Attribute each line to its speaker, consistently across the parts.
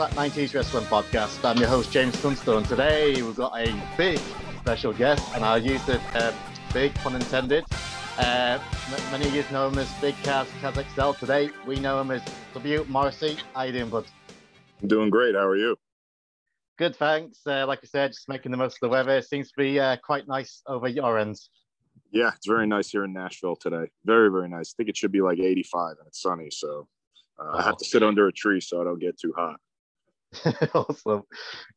Speaker 1: that 90s Wrestling Podcast. I'm your host, James Dunstone. Today we've got a big special guest, and I'll use the uh, big, pun intended. Uh, many of you know him as Big Cass, Caz XL. Today we know him as W. Morrissey. How you doing, bud?
Speaker 2: I'm doing great. How are you?
Speaker 1: Good, thanks. Uh, like I said, just making the most of the weather. It seems to be uh, quite nice over your ends.
Speaker 2: Yeah, it's very nice here in Nashville today. Very, very nice. I think it should be like 85 and it's sunny. So uh. I have to sit under a tree so I don't get too hot.
Speaker 1: awesome.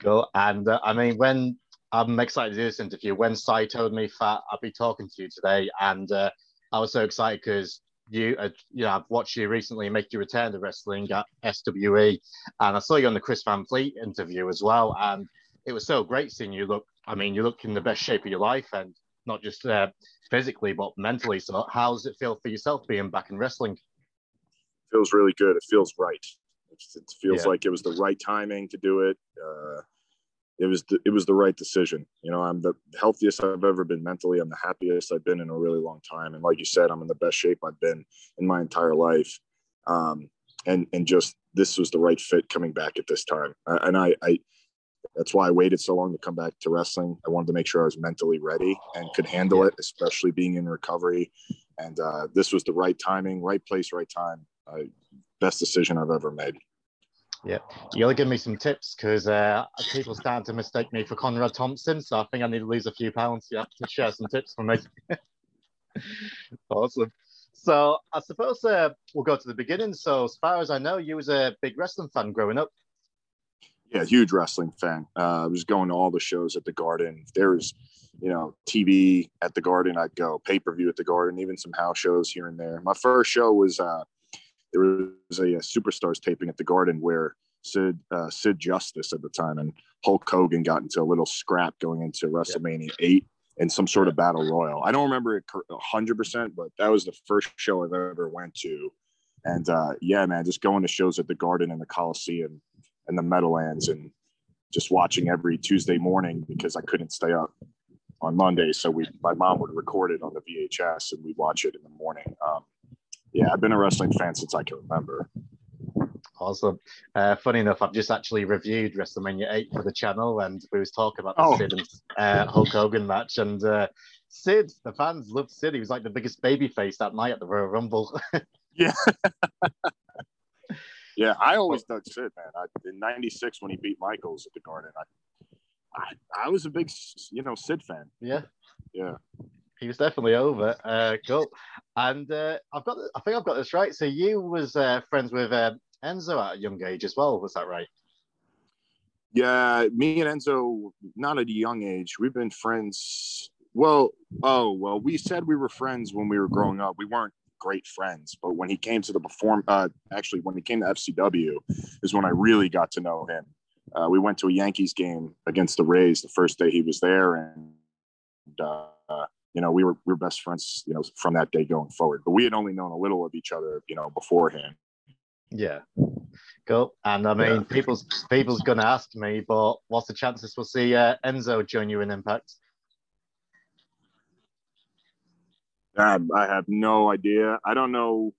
Speaker 1: Cool. And uh, I mean, when I'm excited to do this interview, when Sai told me that I'd be talking to you today, and uh, I was so excited because you, uh, you know, I've watched you recently make your return to wrestling at SWE, and I saw you on the Chris Van Vliet interview as well, and it was so great seeing you look. I mean, you look in the best shape of your life, and not just uh, physically but mentally. So, how does it feel for yourself being back in wrestling?
Speaker 2: Feels really good. It feels right. It, feels yeah. like it was the right timing to do it. Uh, it was the, it was the right decision. You know, I'm the healthiest I've ever been mentally. I'm the happiest I've been in a really long time. And like you said, I'm in the best shape I've been in my entire life. Um, and and just this was the right fit coming back at this time. And I, I that's why I waited so long to come back to wrestling. I wanted to make sure I was mentally ready and could handle it, especially being in recovery. And uh, this was the right timing, right place, right time. Uh, best decision I've ever made.
Speaker 1: Yeah, you gotta give me some tips because uh, people starting to mistake me for Conrad Thompson, so I think I need to lose a few pounds. You have to share some tips for me. awesome. So I suppose uh, we'll go to the beginning. So as far as I know, you was a big wrestling fan growing up.
Speaker 2: Yeah, huge wrestling fan. Uh, I was going to all the shows at the Garden. There was, you know, TV at the Garden. I'd go pay per view at the Garden, even some house shows here and there. My first show was uh, there was a, a, superstars taping at the Garden where Sid uh, Sid Justice at the time and Hulk Hogan got into a little scrap going into WrestleMania yeah. eight in some sort of battle royal. I don't remember it hundred percent, but that was the first show I've ever went to. And uh, yeah, man, just going to shows at the Garden and the Coliseum and the Meadowlands and just watching every Tuesday morning because I couldn't stay up on Monday. So we, my mom would record it on the VHS and we'd watch it in the morning. Um, yeah, I've been a wrestling fan since I can remember.
Speaker 1: Awesome. Uh, funny enough, I've just actually reviewed WrestleMania 8 for the channel, and we was talking about the oh. Sid and uh, Hulk Hogan match. And uh, Sid, the fans loved Sid. He was like the biggest baby face that night at the Royal Rumble.
Speaker 2: yeah. yeah, I always dug Sid, man. I, in '96 when he beat Michaels at the Garden, I, I, I was a big, you know, Sid fan.
Speaker 1: Yeah.
Speaker 2: Yeah
Speaker 1: he was definitely over. Uh, cool. And uh, I've got, I think I've got this right. So you was uh, friends with uh, Enzo at a young age as well. Was that right?
Speaker 2: Yeah, me and Enzo, not at a young age. We've been friends. Well, oh well, we said we were friends when we were growing up. We weren't great friends, but when he came to the perform, uh, actually when he came to FCW, is when I really got to know him. Uh, we went to a Yankees game against the Rays the first day he was there, and uh, you know, we were we were best friends, you know, from that day going forward. But we had only known a little of each other, you know, beforehand.
Speaker 1: Yeah. Cool. And I mean, yeah. people's people's gonna ask me, but what's the chances we'll see uh, Enzo join you in Impact?
Speaker 2: I, I have no idea. I don't know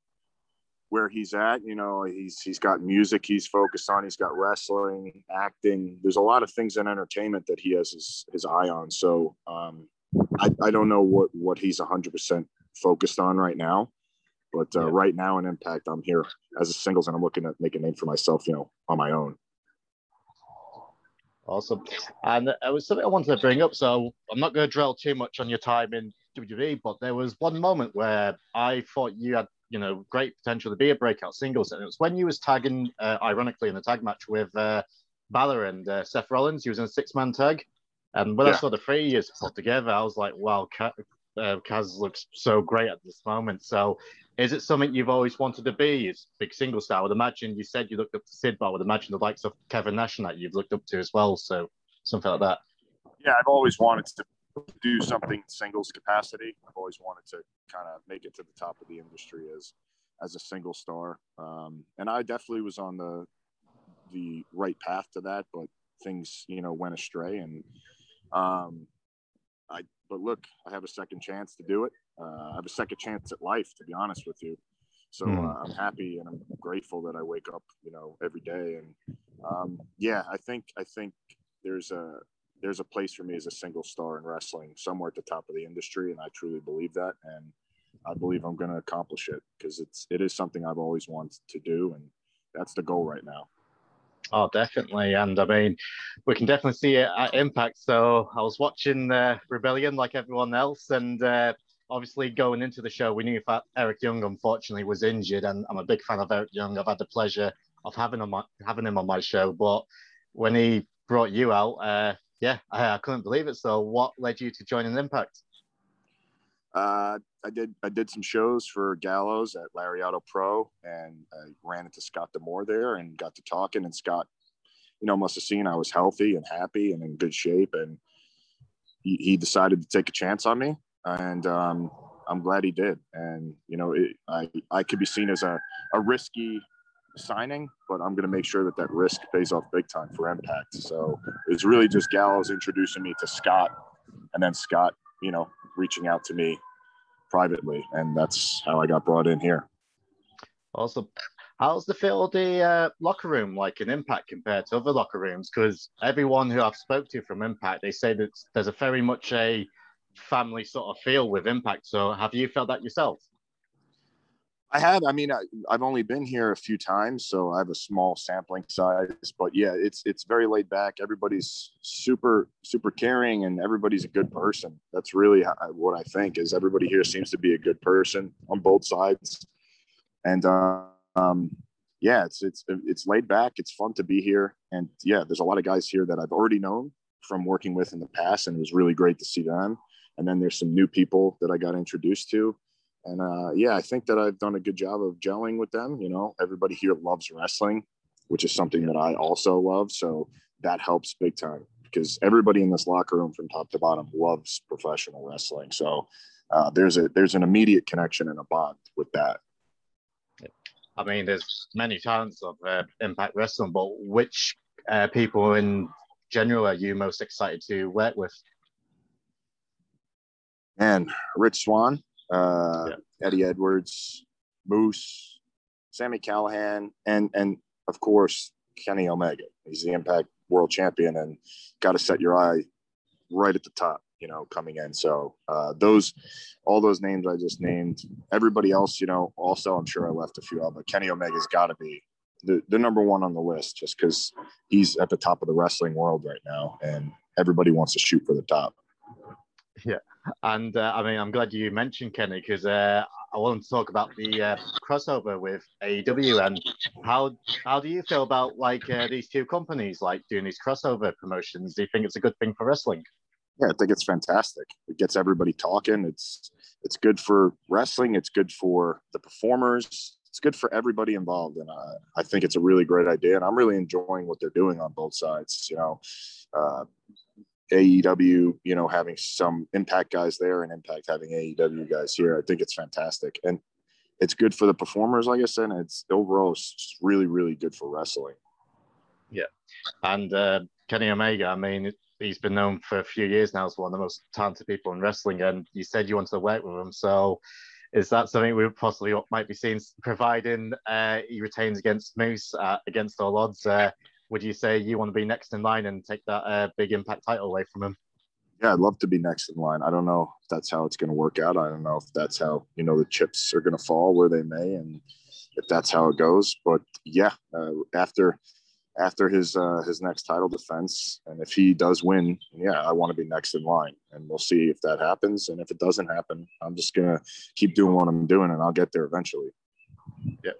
Speaker 2: where he's at. You know, he's he's got music he's focused on. He's got wrestling, acting. There's a lot of things in entertainment that he has his his eye on. So um, I, I don't know what what he's 100% focused on right now but uh, yeah. right now in impact i'm here as a singles and i'm looking to make a name for myself you know on my own
Speaker 1: awesome and it was something i wanted to bring up so i'm not going to drill too much on your time in wwe but there was one moment where i thought you had you know great potential to be a breakout singles and it was when you was tagging uh, ironically in the tag match with uh, Balor and uh, Seth Rollins. He was in a six-man tag, and when yeah. I saw the three years put together, I was like, wow, Cass, uh, Cass looks so great at this moment. So is it something you've always wanted to be? It's big single star. I would imagine you said you looked up to Sid, but I would imagine the likes of Kevin Nash and that you've looked up to as well. So something like that.
Speaker 2: Yeah, I've always wanted to do something singles capacity. I've always wanted to kind of make it to the top of the industry as as a single star. Um, and I definitely was on the the right path to that, but things you know went astray and um, I, but look, I have a second chance to do it. Uh, I have a second chance at life, to be honest with you. So mm. uh, I'm happy and I'm grateful that I wake up, you know, every day. And um, yeah, I think I think there's a there's a place for me as a single star in wrestling somewhere at the top of the industry, and I truly believe that. And I believe I'm going to accomplish it because it's it is something I've always wanted to do, and that's the goal right now.
Speaker 1: Oh, definitely. And I mean, we can definitely see it at Impact. So I was watching uh, Rebellion like everyone else. And uh, obviously, going into the show, we knew that Eric Young, unfortunately, was injured. And I'm a big fan of Eric Young. I've had the pleasure of having him, having him on my show. But when he brought you out, uh, yeah, I, I couldn't believe it. So, what led you to joining Impact?
Speaker 2: Uh, I did I did some shows for Gallows at Lariato Pro, and I ran into Scott D'Amore there and got to talking. And Scott, you know, must have seen I was healthy and happy and in good shape, and he, he decided to take a chance on me, and um, I'm glad he did. And you know, it, I I could be seen as a a risky signing, but I'm going to make sure that that risk pays off big time for Impact. So it was really just Gallows introducing me to Scott, and then Scott, you know, reaching out to me privately, and that's how I got brought in here.
Speaker 1: Awesome. How's the feel of the uh, locker room like in Impact compared to other locker rooms? Because everyone who I've spoke to from Impact, they say that there's a very much a family sort of feel with Impact. So have you felt that yourself?
Speaker 2: I have. I mean, I, have only been here a few times, so I have a small sampling size. But yeah, it's it's very laid back. Everybody's super super caring, and everybody's a good person. That's really what I think is everybody here seems to be a good person on both sides. And uh, um, yeah, it's it's it's laid back. It's fun to be here, and yeah, there's a lot of guys here that I've already known from working with in the past, and it was really great to see them. And then there's some new people that I got introduced to and uh, yeah, I think that I've done a good job of gelling with them. You know, everybody here loves wrestling, which is something that I also love. So that helps big time because everybody in this locker room from top to bottom loves professional wrestling. So uh, there's a there's an immediate connection and a bond with that.
Speaker 1: I mean, there's many talents of uh, Impact Wrestling, but which uh, people in general are you most excited to work with?
Speaker 2: And Rich Swann, uh, yeah. Eddie Edwards, Moose, Sami Callihan, and and of course Kenny Omega. He's the Impact World Champion, and got to set your eye right at the top. You know, coming in. So uh, those, all those names I just named. Everybody else, you know, also I'm sure I left a few out, but Kenny Omega's got to be the, the number one on the list just because he's at the top of the wrestling world right now and everybody wants to shoot for the top.
Speaker 1: And uh, I mean, I'm glad you mentioned Kenny because uh, I want to talk about the uh, crossover with AEW and how how do you feel about like uh, these two companies like doing these crossover promotions? Do you think it's a good thing for wrestling?
Speaker 2: Yeah, I think it's fantastic. It gets everybody talking. It's it's good for wrestling. It's good for the performers. It's good for everybody involved, and uh, I think it's a really great idea. And I'm really enjoying what they're doing on both sides. You know, uh, AEW, you know, having some impact guys there and impact having AEW guys here. I think it's fantastic. And it's good for the performers, like I said, and it's overall it's really, really good for wrestling.
Speaker 1: Yeah. And uh, Kenny Omega, I mean, he's been known for a few years now as one of the most talented people in wrestling. And you said you wanted to work with him. So is that something we possibly might be seeing, providing uh, he retains against Moose, uh, against all odds? Uh, would you say you want to be next in line and take that uh, big impact title away from him?
Speaker 2: Yeah, I'd love to be next in line. I don't know if that's how it's going to work out. I don't know if that's how you know the chips are going to fall where they may, and if that's how it goes. But yeah, uh, after after his uh, his next title defense, and if he does win, yeah, I want to be next in line, and we'll see if that happens. And if it doesn't happen, I'm just gonna keep doing what I'm doing, and I'll get there eventually.
Speaker 1: Yeah,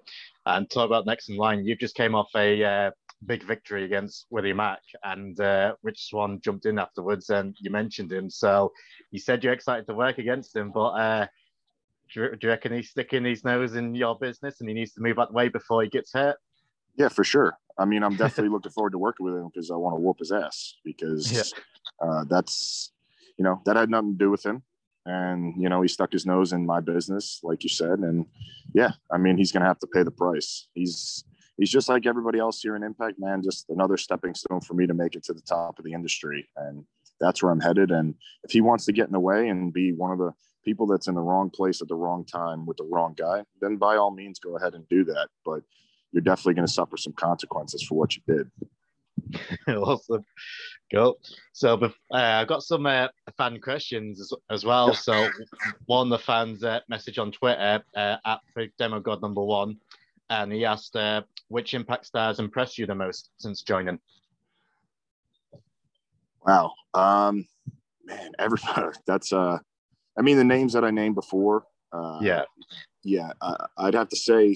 Speaker 1: and talk about next in line. You've just came off a uh, big victory against Willie Mack, and uh, Rich Swann jumped in afterwards, and you mentioned him. So you said you're excited to work against him, but uh, do, you, do you reckon he's sticking his nose in your business and he needs to move out the way before he gets hurt?
Speaker 2: Yeah, for sure. I mean, I'm definitely looking forward to working with him because I want to whoop his ass because yeah. uh, that's, you know, that had nothing to do with him. And, you know, he stuck his nose in my business, like you said. And yeah, I mean, he's going to have to pay the price. He's, he's just like everybody else here in Impact, man. Just another stepping stone for me to make it to the top of the industry, and that's where I'm headed. And if he wants to get in the way and be one of the people that's in the wrong place at the wrong time with the wrong guy, then by all means go ahead and do that. But you're definitely going to suffer some consequences for what you did.
Speaker 1: awesome. Cool. So uh, I've got some uh, fan questions as, as well. So one of the fans uh, message on Twitter uh, at Demo God number one, and he asked uh, which Impact stars impressed you the most since joining.
Speaker 2: Wow, um, man, everybody. That's uh, I mean the names that I named before. Uh,
Speaker 1: yeah,
Speaker 2: yeah. I'd have to say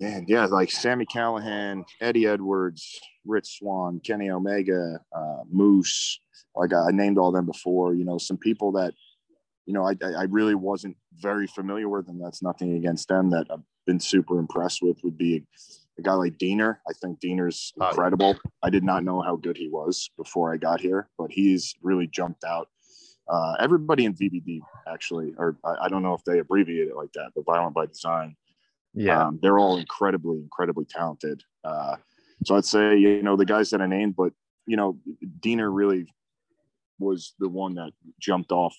Speaker 2: man, yeah, like Sami Callihan, Eddie Edwards, Rich Swann, Kenny Omega, uh, Moose. Like I named all them before. You know, some people that you know I, I really wasn't very familiar with, and that's nothing against them. That I've been super impressed with would be a guy like Deaner. I think Deaner's incredible. I did not know how good he was before I got here, but he's really jumped out. Uh, everybody in VBD actually, or I, I, don't know if they abbreviate it like that, but Violent by Design
Speaker 1: yeah,
Speaker 2: um, they're all incredibly, incredibly talented. Uh, so I'd say you know the guys that I named, but you know Deaner really was the one that jumped off,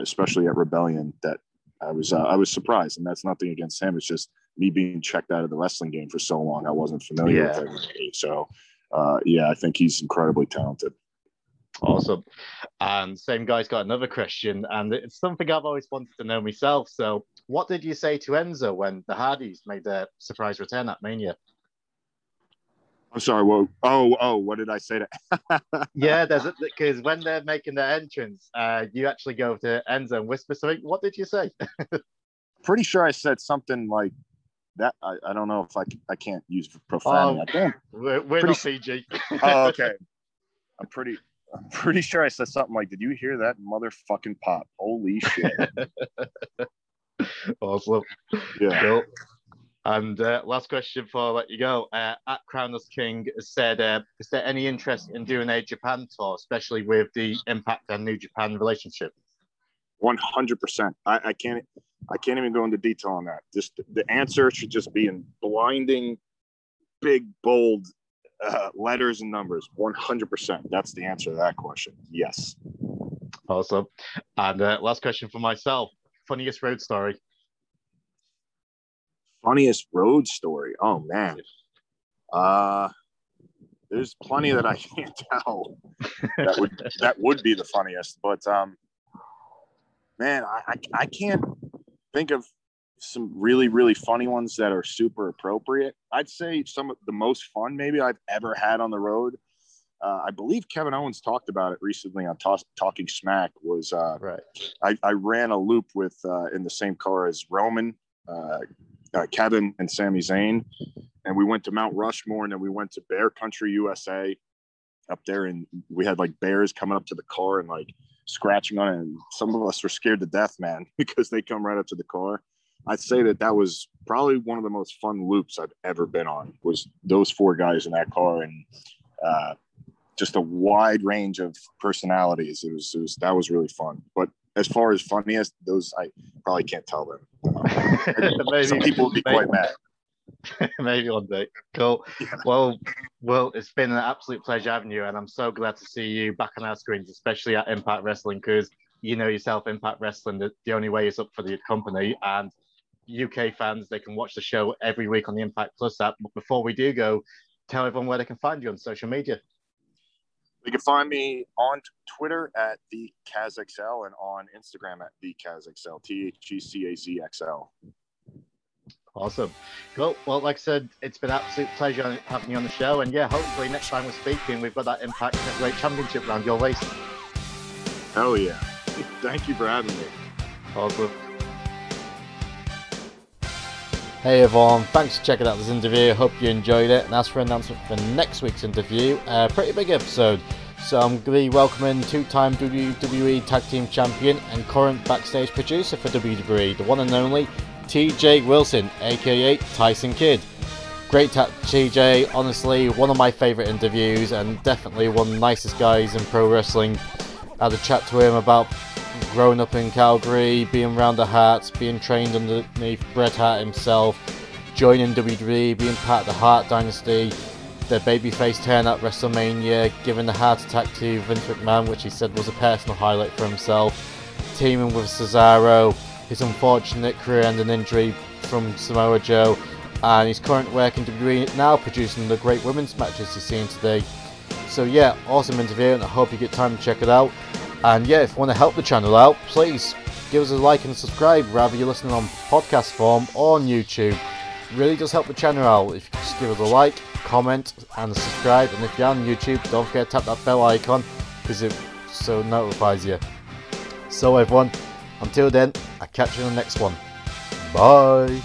Speaker 2: especially at Rebellion. That I was uh, I was surprised, and that's nothing against him. It's just me being checked out of the wrestling game for so long. I wasn't familiar yeah. with everybody. So uh, yeah, I think he's incredibly talented.
Speaker 1: Awesome. And same guy's got another question, and it's something I've always wanted to know myself. So, what did you say to Enzo when the Hardys made their surprise return at Mania?
Speaker 2: I'm sorry. Well, oh, oh, what did I say to?
Speaker 1: yeah, there's because when they're making their entrance, uh, you actually go to Enzo and whisper something. What did you say?
Speaker 2: Pretty sure I said something like that. I, I don't know if I I can't use profanity.
Speaker 1: Oh, we're, we're not PG.
Speaker 2: oh, okay. I'm pretty I'm pretty sure I said something like, "Did you hear that motherfucking pop? Holy shit!"
Speaker 1: awesome.
Speaker 2: Yeah.
Speaker 1: Cool. And uh, last question before I let you go. Uh, at Crownless King said, uh, "Is there any interest in doing a Japan tour, especially with the Impact and New Japan relationship?"
Speaker 2: One hundred percent. I can't. I can't even go into detail on that. Just the answer should just be in blinding, big, bold uh, letters and numbers 100% that's the answer to that question yes
Speaker 1: awesome and uh, last question for myself funniest road story
Speaker 2: funniest road story. Oh man. Uh there's plenty that i can't tell that would that would be the funniest but um man I, I i can't think of some really really funny ones that are super appropriate. I'd say some of the most fun maybe i've ever had on the road uh, i believe kevin owens talked about it recently on talking smack was uh,
Speaker 1: right.
Speaker 2: I, I, ran a loop with uh, in the same car as roman uh, kevin and Sami Zayn and we went to mount rushmore and then we went to bear country usa up there and we had like bears coming up to the car and like scratching on it and some of us were scared to death man because they come right up to the car I'd say that that was probably one of the most fun loops I've ever been on. Was those four guys in that car and uh, just a wide range of personalities. It was, it was that was really fun. But as far as funniest, those I probably can't tell them. maybe, Some people would be maybe, quite mad.
Speaker 1: maybe one day. Cool. Yeah. Well, well, it's been an absolute pleasure having you, and I'm so glad to see you back on our screens, especially at Impact Wrestling, because you know yourself, Impact Wrestling, the, the only way is up for the company, and UK fans, they can watch the show every week on the Impact Plus app. But before we do go, tell everyone where they can find you on social media.
Speaker 2: You can find me on Twitter at the CazXL and on Instagram at the CazXL, T H E C A Z X L.
Speaker 1: Awesome. Cool. Well, like I said, it's been an absolute pleasure having you on the show. And yeah, hopefully next time we're speaking, we've got that Impact Heavyweight Championship around your waist.
Speaker 2: Hell yeah. Thank you for having me.
Speaker 1: Awesome. Hey everyone, thanks for checking out this interview. Hope you enjoyed it. And as for announcement for next week's interview, a pretty big episode. So I'm going to be welcoming two-time WWE Tag Team Champion and current backstage producer for WWE, the one and only TJ Wilson, aka Tyson Kidd. Great chat, TJ. Honestly, one of my favourite interviews and definitely one of the nicest guys in pro wrestling. I had a chat to him about growing up in Calgary, being around the Harts, being trained underneath Bret Hart himself, joining WWE, being part of the Hart Dynasty, the babyface turn at WrestleMania, giving the heart attack to Vince McMahon, which he said was a personal highlight for himself, teaming with Cesaro, his unfortunate career-ending injury from Samoa Joe, and he's currently working WWE now, producing the great women's matches you're seeing today. So yeah, awesome interview, and I hope you get time to check it out. And yeah, if you want to help the channel out, please give us a like and subscribe, whether you're listening on podcast form or on YouTube. It really does help the channel out if you just give us a like, comment, and subscribe. And if you're on YouTube, don't forget to tap that bell icon because it so notifies you. So everyone, until then, I'll catch you in the next one. Bye.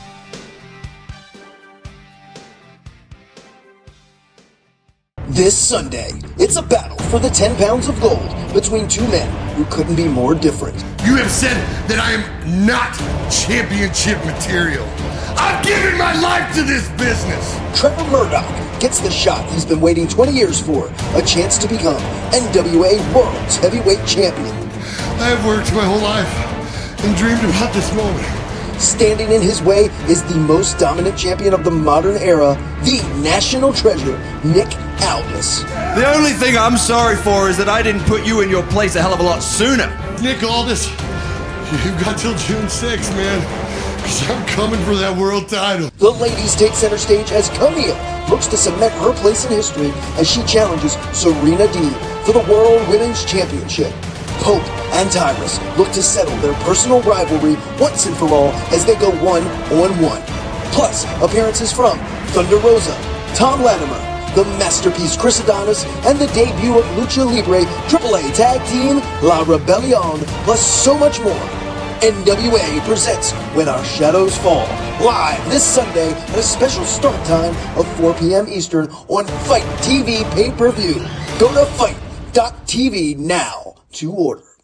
Speaker 3: This Sunday, it's a battle for the 10 pounds of gold between two men who couldn't be more different.
Speaker 4: You have said that I am not championship material. I've given my life to this business.
Speaker 3: Trevor Murdoch gets the shot he's been waiting 20 years for a chance to become NWA World's Heavyweight Champion.
Speaker 4: I have worked my whole life and dreamed about this moment.
Speaker 3: Standing in his way is the most dominant champion of the modern era, the national treasure, Nick Aldis.
Speaker 5: The only thing I'm sorry for is that I didn't put you in your place a hell of a lot sooner.
Speaker 4: Nick Aldis, you've got till June 6th, man. Because I'm coming for that world title.
Speaker 3: The ladies take center stage as Camille looks to cement her place in history as she challenges Serena Deeb for the World Women's Championship. Pope and Tyrus look to settle their personal rivalry once and for all as they go one on one. Plus, appearances from Thunder Rosa, Tom Latimer, the masterpiece Chris Adonis, and the debut of Lucha Libre AAA Tag Team La Rebellion, plus so much more. NWA presents When Our Shadows Fall, live this Sunday at a special start time of 4 p.m. Eastern on FITE TV pay per view. Go to fite.tv now to order.